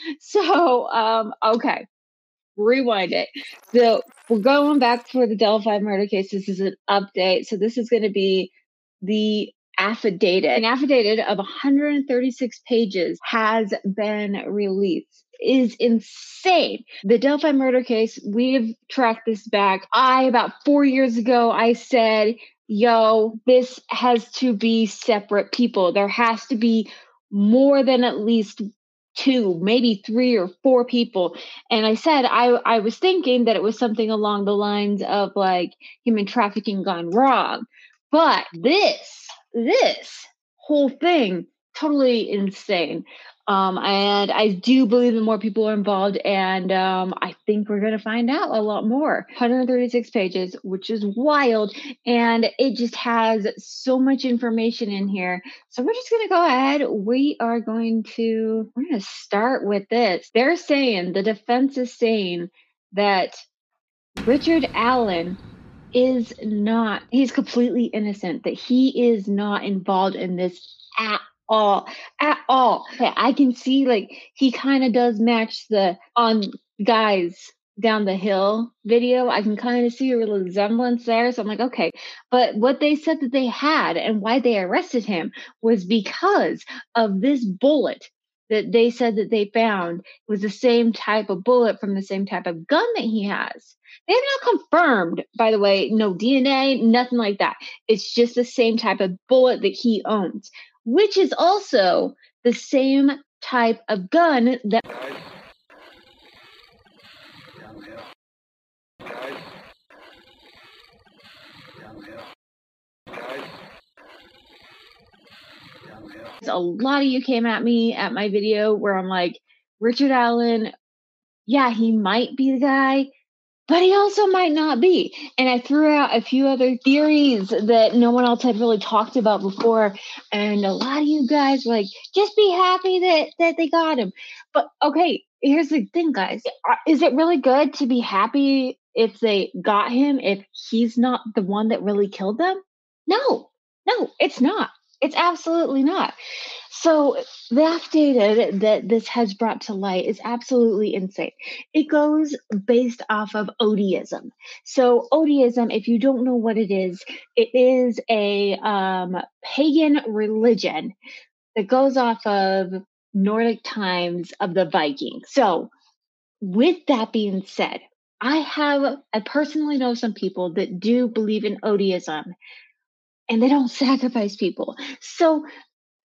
So, um, okay, rewind it. So we're going back for the Delphi murder case. This is an update. So this is going to be the affidavit. An affidavit of 136 pages has been released. Is insane. The Delphi murder case, we've tracked this back. I, about four years ago, I said, yo, this has to be separate people. There has to be more than at least two, maybe three or four people. And I said I I was thinking that it was something along the lines of like human trafficking gone wrong. But this, this whole thing, totally insane. Um, and I do believe that more people are involved, and um, I think we're going to find out a lot more. 136 pages, which is wild, and it just has so much information in here. So we're just going to go ahead. We are going to we're going to start with this. They're saying the defense is saying that Richard Allen is not he's completely innocent that he is not involved in this at all at all. I can see like he kind of does match the on guys down the hill video. I can kind of see a resemblance there. So I'm like, okay. But what they said that they had and why they arrested him was because of this bullet that they said that they found was the same type of bullet from the same type of gun that he has. They have not confirmed, by the way, no DNA, nothing like that. It's just the same type of bullet that he owns which is also the same type of gun that. A lot of you came at me at my video where I'm like, Richard Allen, yeah, he might be the guy, but he also might not be. And I threw out a few other theories that no one else had really talked about before. And a lot of you guys were like, just be happy that, that they got him. But okay, here's the thing, guys. Uh, is it really good to be happy if they got him if he's not the one that really killed them? No, no, it's not. It's absolutely not. So the data that this has brought to light is absolutely insane. It goes based off of Odeism. So Odeism, if you don't know what it is, it is a um, pagan religion that goes off of Nordic times of the Vikings. So with that being said, I have I personally know some people that do believe in Odeism and they don't sacrifice people. So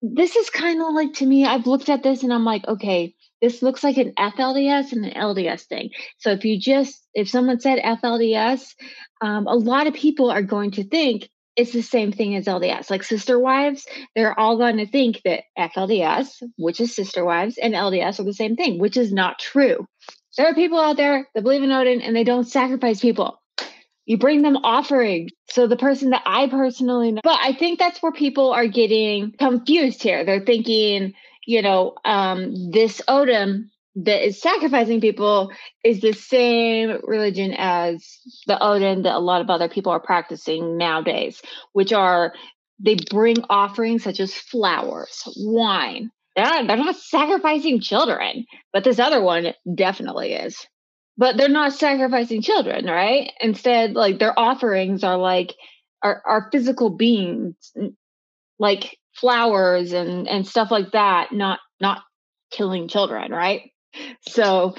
this is kind of like to me, I've looked at this and I'm like, okay, this looks like an FLDS and an LDS thing. So if you just, if someone said FLDS, um, a lot of people are going to think it's the same thing as LDS. Like sister wives, they're all going to think that FLDS, which is sister wives, and LDS are the same thing, which is not true. There are people out there that believe in Odin and they don't sacrifice people you bring them offerings. So the person that I personally know, but I think that's where people are getting confused here. They're thinking, you know, um, this Odin that is sacrificing people is the same religion as the Odin that a lot of other people are practicing nowadays, which are they bring offerings such as flowers, wine. They're not, they're not sacrificing children, but this other one definitely is but they're not sacrificing children, right? Instead, like their offerings are like are, are physical beings, like flowers and and stuff like that, not not killing children, right? So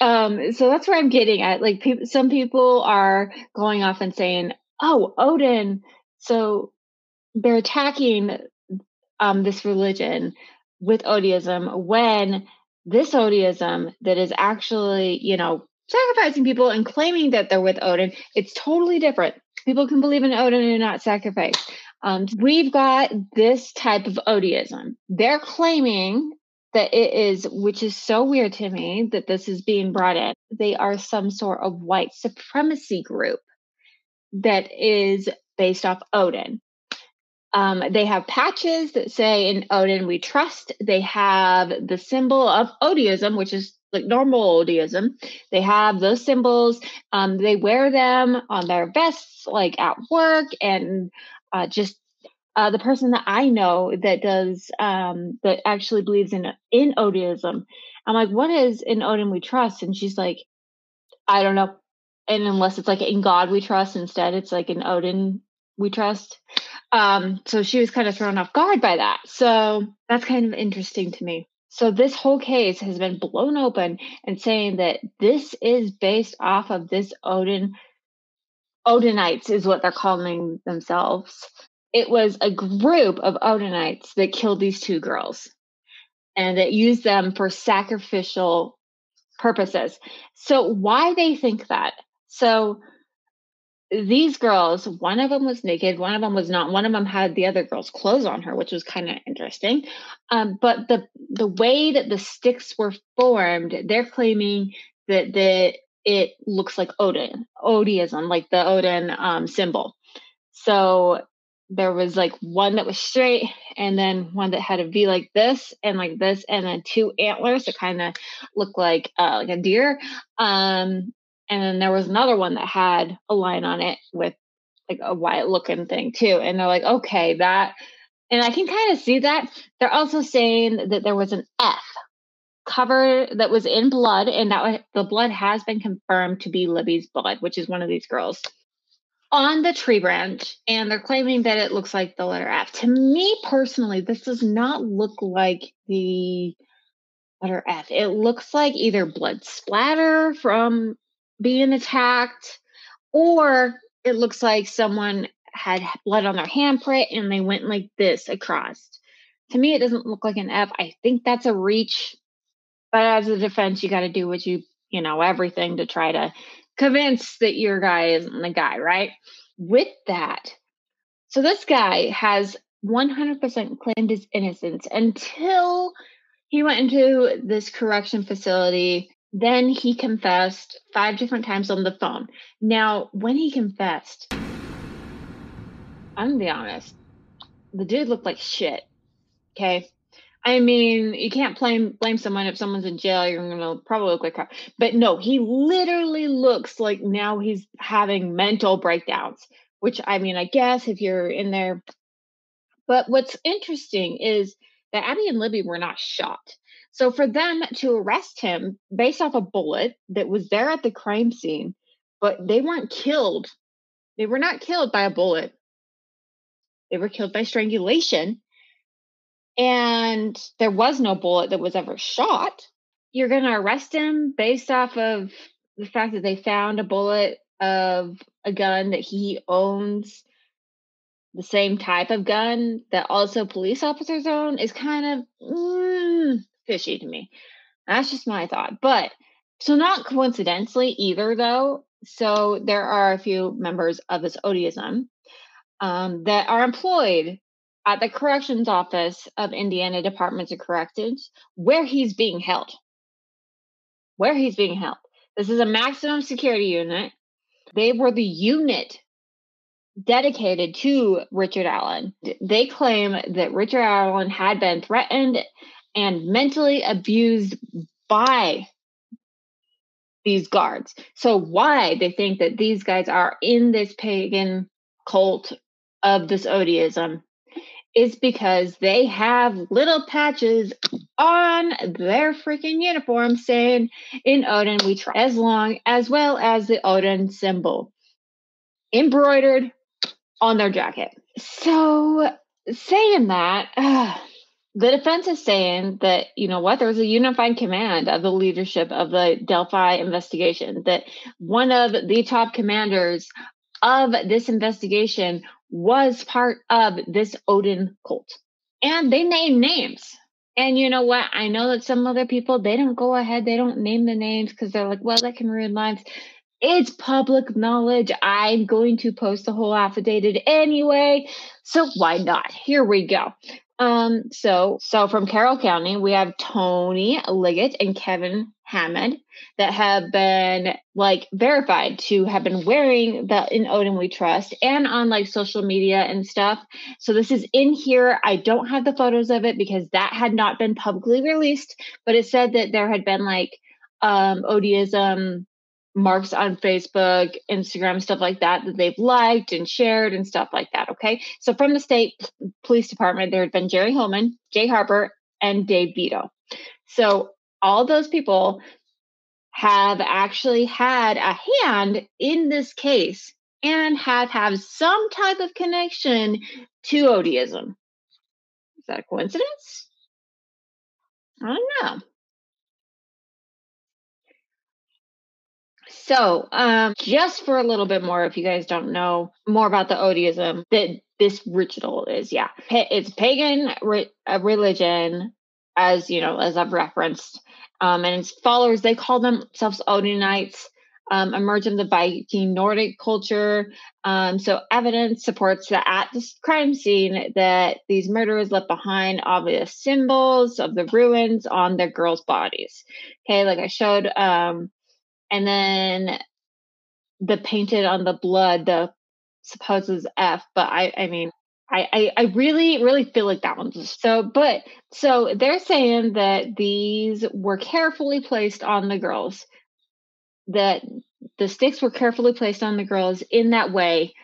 um so that's where i'm getting at like people some people are going off and saying oh odin so they're attacking um this religion with odiism when this Odeism that is actually, you know, sacrificing people and claiming that they're with Odin, it's totally different. People can believe in Odin and not sacrifice. Um, we've got this type of Odeism. They're claiming that it is, which is so weird to me that this is being brought in. They are some sort of white supremacy group that is based off Odin. Um, they have patches that say in Odin we trust. They have the symbol of Odeism, which is like normal Odeism. They have those symbols. Um, they wear them on their vests, like at work, and uh, just uh, the person that I know that does um, that actually believes in in Odinism. I'm like, what is in Odin we trust? And she's like, I don't know. And unless it's like in God we trust, instead it's like in Odin we trust. Um, so she was kind of thrown off guard by that. So that's kind of interesting to me. So this whole case has been blown open and saying that this is based off of this Odin Odinites is what they're calling themselves. It was a group of Odinites that killed these two girls and that used them for sacrificial purposes. So why they think that? So these girls, one of them was naked, one of them was not. One of them had the other girl's clothes on her, which was kind of interesting. Um, but the the way that the sticks were formed, they're claiming that the it looks like Odin, Odiism, like the Odin um, symbol. So there was like one that was straight, and then one that had a V like this, and like this, and then two antlers that kind of look like uh, like a deer. Um, and then there was another one that had a line on it with like a white looking thing too. And they're like, okay, that, and I can kind of see that. They're also saying that there was an F cover that was in blood, and that the blood has been confirmed to be Libby's blood, which is one of these girls on the tree branch. And they're claiming that it looks like the letter F. To me personally, this does not look like the letter F. It looks like either blood splatter from being attacked, or it looks like someone had blood on their handprint and they went like this across. To me, it doesn't look like an F. I think that's a reach. But as a defense, you got to do what you, you know, everything to try to convince that your guy isn't the guy, right? With that, so this guy has 100% claimed his innocence until he went into this correction facility then he confessed five different times on the phone. Now, when he confessed, I'm gonna be honest, the dude looked like shit. Okay. I mean, you can't blame blame someone if someone's in jail. You're gonna probably look like crap. But no, he literally looks like now he's having mental breakdowns. Which I mean, I guess if you're in there. But what's interesting is that Abby and Libby were not shot. So for them to arrest him based off a bullet that was there at the crime scene, but they weren't killed. They were not killed by a bullet. They were killed by strangulation. And there was no bullet that was ever shot. You're going to arrest him based off of the fact that they found a bullet of a gun that he owns the same type of gun that also police officers own is kind of mm, fishy to me. That's just my thought. But so not coincidentally either, though. So there are a few members of this Odiism um, that are employed at the corrections office of Indiana Departments of Corrections, where he's being held. Where he's being held. This is a maximum security unit. They were the unit dedicated to Richard Allen. They claim that Richard Allen had been threatened and mentally abused by these guards. So, why they think that these guys are in this pagan cult of this Odiism is because they have little patches on their freaking uniform saying in Odin we try as long as well as the Odin symbol embroidered on their jacket. So saying that, uh, the defense is saying that you know what there was a unified command of the leadership of the delphi investigation that one of the top commanders of this investigation was part of this odin cult and they name names and you know what i know that some other people they don't go ahead they don't name the names because they're like well that can ruin lives it's public knowledge. I'm going to post the whole affidavit anyway. So why not? Here we go. Um, so so from Carroll County, we have Tony Liggett and Kevin Hammond that have been like verified to have been wearing the in Odin We Trust and on like social media and stuff. So this is in here. I don't have the photos of it because that had not been publicly released, but it said that there had been like um Odiism marks on Facebook, Instagram, stuff like that that they've liked and shared and stuff like that. Okay. So from the state police department, there had been Jerry Holeman, Jay Harper, and Dave Vido. So all those people have actually had a hand in this case and have have some type of connection to ODism. Is that a coincidence? I don't know. So, um, just for a little bit more, if you guys don't know more about the ODism that this ritual is, yeah, it's pagan re- religion, as you know, as I've referenced, um, and its followers they call themselves Odinites. Um, emerge in the Viking Nordic culture. Um, so evidence supports that at this crime scene that these murderers left behind obvious symbols of the runes on their girls' bodies. Okay, like I showed um, and then the painted on the blood, the supposes F, but I, I mean, I, I, I really, really feel like that one's so, but so they're saying that these were carefully placed on the girls, that the sticks were carefully placed on the girls in that way.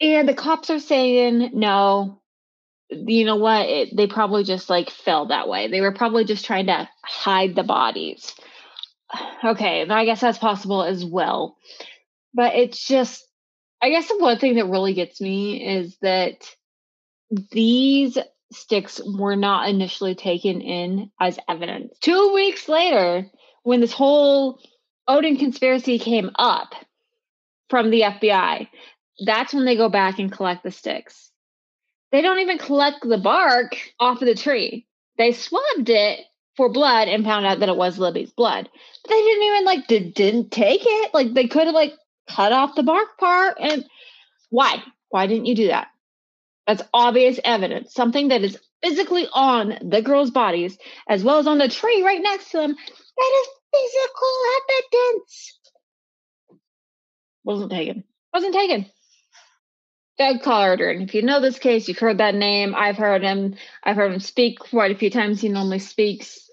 And the cops are saying, no, you know what? It, they probably just like fell that way. They were probably just trying to hide the bodies okay, I guess that's possible as well. But it's just, I guess the one thing that really gets me is that these sticks were not initially taken in as evidence. Two weeks later, when this whole Odin conspiracy came up from the FBI, that's when they go back and collect the sticks. They don't even collect the bark off of the tree. They swabbed it for blood and found out that it was Libby's blood. But they didn't even like did, didn't take it. Like they could have like cut off the bark part and why? Why didn't you do that? That's obvious evidence. Something that is physically on the girls' bodies as well as on the tree right next to them. That is physical evidence. Wasn't taken. Wasn't taken. Doug Carter. And if you know this case, you've heard that name. I've heard him. I've heard him speak quite a few times. He normally speaks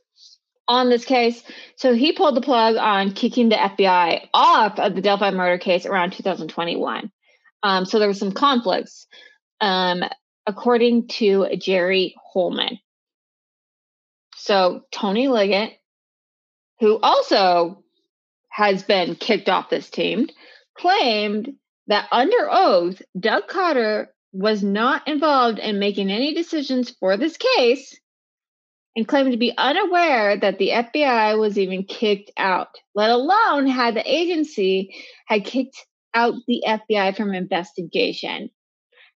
on this case. So he pulled the plug on kicking the FBI off of the Delphi murder case around 2021. Um, so there was some conflicts, um, according to Jerry Holeman. So Tony Liggett, who also has been kicked off this team, claimed that under oath, Doug Carter was not involved in making any decisions for this case and claimed to be unaware that the FBI was even kicked out, let alone had the agency had kicked out the FBI from investigation.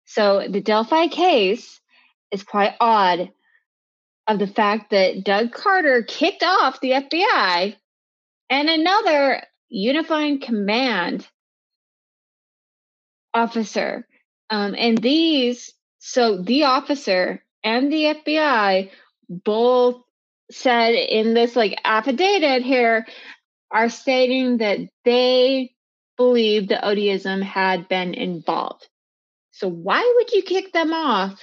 So the Delphi case is quite odd of the fact that Doug Carter kicked off the FBI and another unifying command officer. Um, and these, so the officer and the FBI both said in this like affidavit here are stating that they believe the ODism had been involved. So why would you kick them off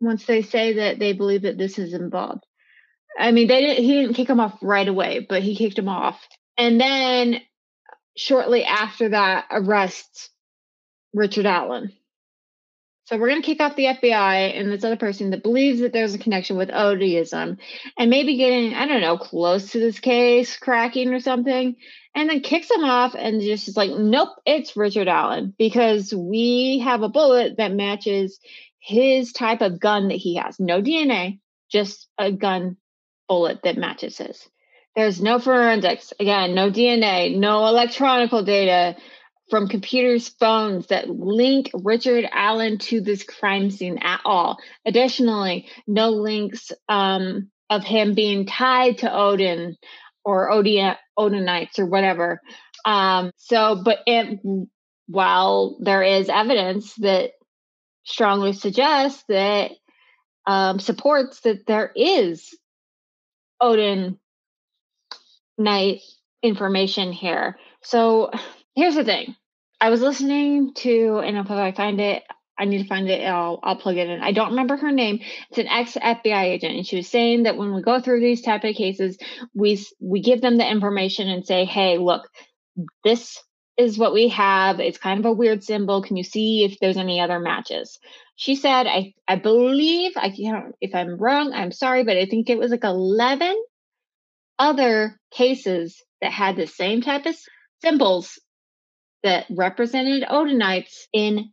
once they say that they believe that this is involved? I mean, they didn't. He didn't kick them off right away, but he kicked them off, and then shortly after that, arrests Richard Allen. So we're going to kick off the FBI and this other person that believes that there's a connection with ODism and maybe getting, I don't know, close to this case, cracking or something, and then kicks them off and just is like, nope, it's Richard Allen because we have a bullet that matches his type of gun that he has. No DNA, just a gun bullet that matches his. There's no forensics. Again, no DNA, no electronical data, from computers, phones that link Richard Allen to this crime scene at all. Additionally, no links um, of him being tied to Odin or Odin, Odinites or whatever. Um, so, but it, while there is evidence that strongly suggests that um, supports that there is Odin Knight information here. So here's the thing I was listening to, and if I find it, I need to find it. I'll I'll plug it in. I don't remember her name. It's an ex FBI agent, and she was saying that when we go through these type of cases, we we give them the information and say, "Hey, look, this is what we have. It's kind of a weird symbol. Can you see if there's any other matches?" She said, "I I believe I can't. If I'm wrong, I'm sorry, but I think it was like eleven other cases that had the same type of symbols that represented Odinites in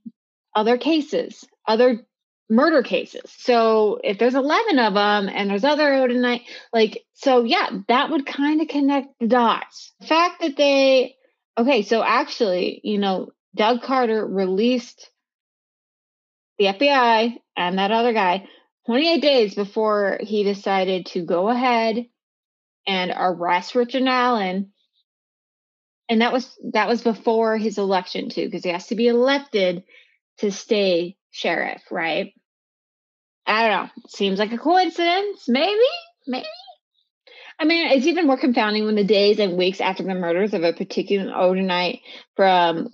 other cases, other murder cases. So if there's 11 of them and there's other Odinite, like, so yeah, that would kind of connect the dots. The fact that they, okay, so actually, you know, Doug Carter released the FBI and that other guy 28 days before he decided to go ahead and arrest Richard Allen. And that was that was before his election too, because he has to be elected to stay sheriff, right? I don't know. Seems like a coincidence. Maybe, maybe. I mean, it's even more confounding when the days and weeks after the murders of a particular Odinite from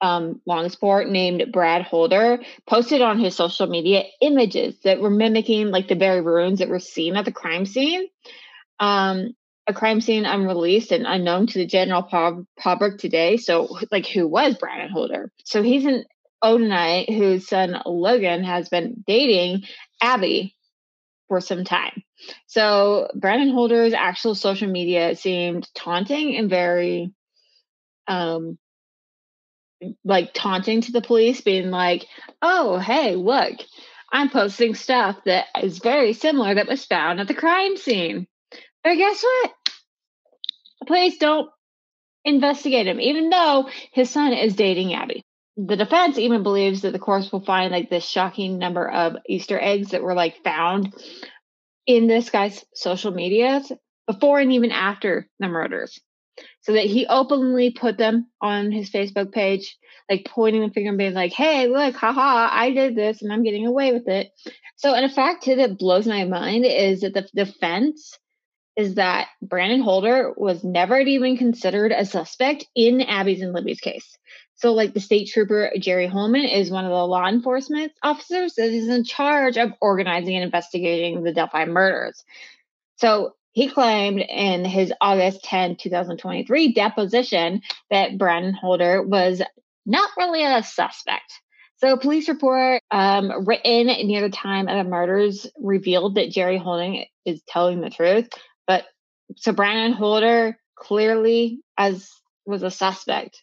um, Logansport named Brad Holder posted on his social media images that were mimicking like the very runes that were seen at the crime scene. Um, a crime scene unreleased and unknown to the general public today. So, like, who was Brandon Holder? So he's an Odinite whose son Logan has been dating Abby for some time. So Brandon Holder's actual social media seemed taunting and very um like taunting to the police, being like, oh hey, look, I'm posting stuff that is very similar that was found at the crime scene. But guess what? Police don't investigate him, even though his son is dating Abby the defense even believes that the courts will find like this shocking number of Easter eggs that were like found in this guy's social medias before and even after the murders. So that he openly put them on his Facebook page, like pointing the finger and being like, hey, look, haha, I did this and I'm getting away with it. So, a fact too that blows my mind is that the defense is that Brandon Holder was never even considered a suspect in Abby's and Libby's case. So, like the state trooper Jerry Holeman is one of the law enforcement officers that is in charge of organizing and investigating the Delphi murders. So, he claimed in his August 10, 2023 deposition that Brandon Holder was not really a suspect. So, a police report um, written near the time of the murders revealed that Jerry Holden is telling the truth. But so Brandon Holder clearly as was a suspect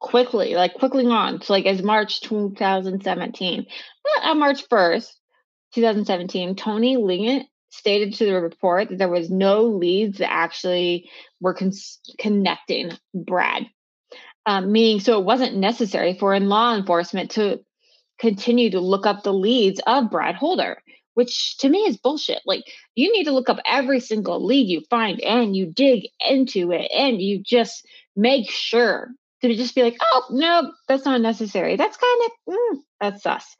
quickly, like quickly on to like as March 2017. But on March 1st, 2017, Tony Liggett stated to the report that there was no leads that actually were con- connecting Brad. Um, meaning, so it wasn't necessary for in law enforcement to continue to look up the leads of Brad Holder, which to me is bullshit. Like, you need to look up every single lead you find and you dig into it and you just make sure to just be like, oh no, that's not necessary. That's kind of mm, that's us.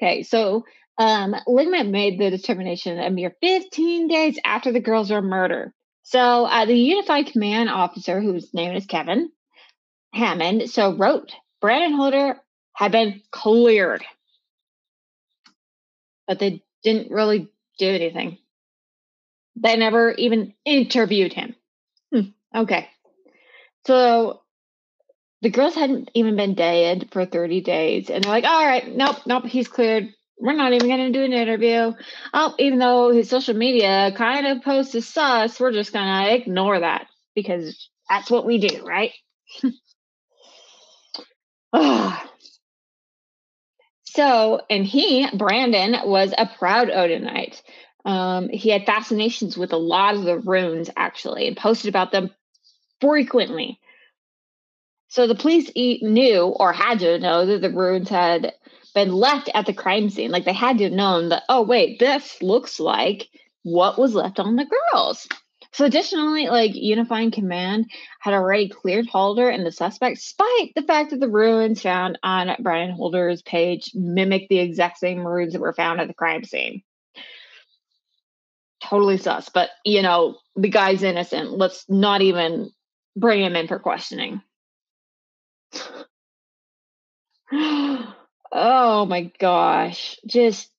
Okay, so um, made the determination a mere 15 days after the girls were murdered. So uh, the Unified Command officer, whose name is Kevin Hammond, so wrote Brandon Holder had been cleared, but they didn't really do anything. They never even interviewed him. Hmm, okay. So the girls hadn't even been dead for 30 days. And they're like, all right, nope, nope, he's cleared. We're not even going to do an interview. Oh, even though his social media kind of posts is sus, we're just going to ignore that because that's what we do, right? so, and he, Brandon, was a proud Odinite. Um, he had fascinations with a lot of the runes, actually, and posted about them frequently. So the police knew or had to know that the runes had been left at the crime scene. Like they had to have known that, oh, wait, this looks like what was left on the girls. So additionally, like Unifying Command had already cleared Holder and the suspect, despite the fact that the runes found on Brian Holder's page mimic the exact same runes that were found at the crime scene. Totally sus, but you know, the guy's innocent. Let's not even bring him in for questioning. Oh my gosh. Just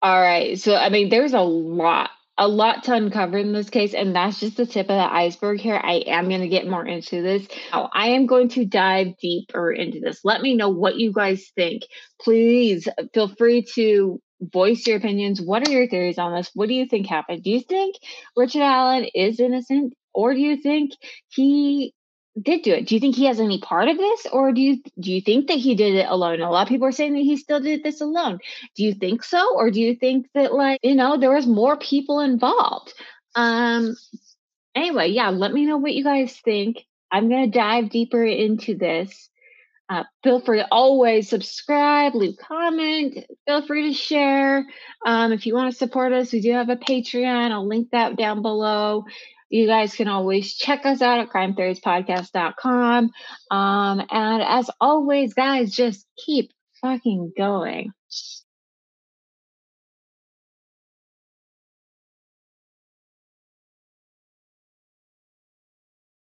all right. So, I mean, there's a lot, a lot to uncover in this case, and that's just the tip of the iceberg here. I am going to get more into this. Now, I am going to dive deeper into this. Let me know what you guys think. Please feel free to voice your opinions. What are your theories on this? What do you think happened? Do you think Richard Allen is innocent, or do you think he did do it. Do you think he has any part of this, or do you do you think that he did it alone? A lot of people are saying that he still did this alone. Do you think so, or do you think that like you know there was more people involved? Um. Anyway, yeah, let me know what you guys think. I'm gonna dive deeper into this. Uh, feel free to always subscribe, leave comment, feel free to share. Um, if you want to support us, we do have a Patreon. I'll link that down below. You guys can always check us out at crimetheoriespodcast.com. Um, and as always, guys, just keep fucking going.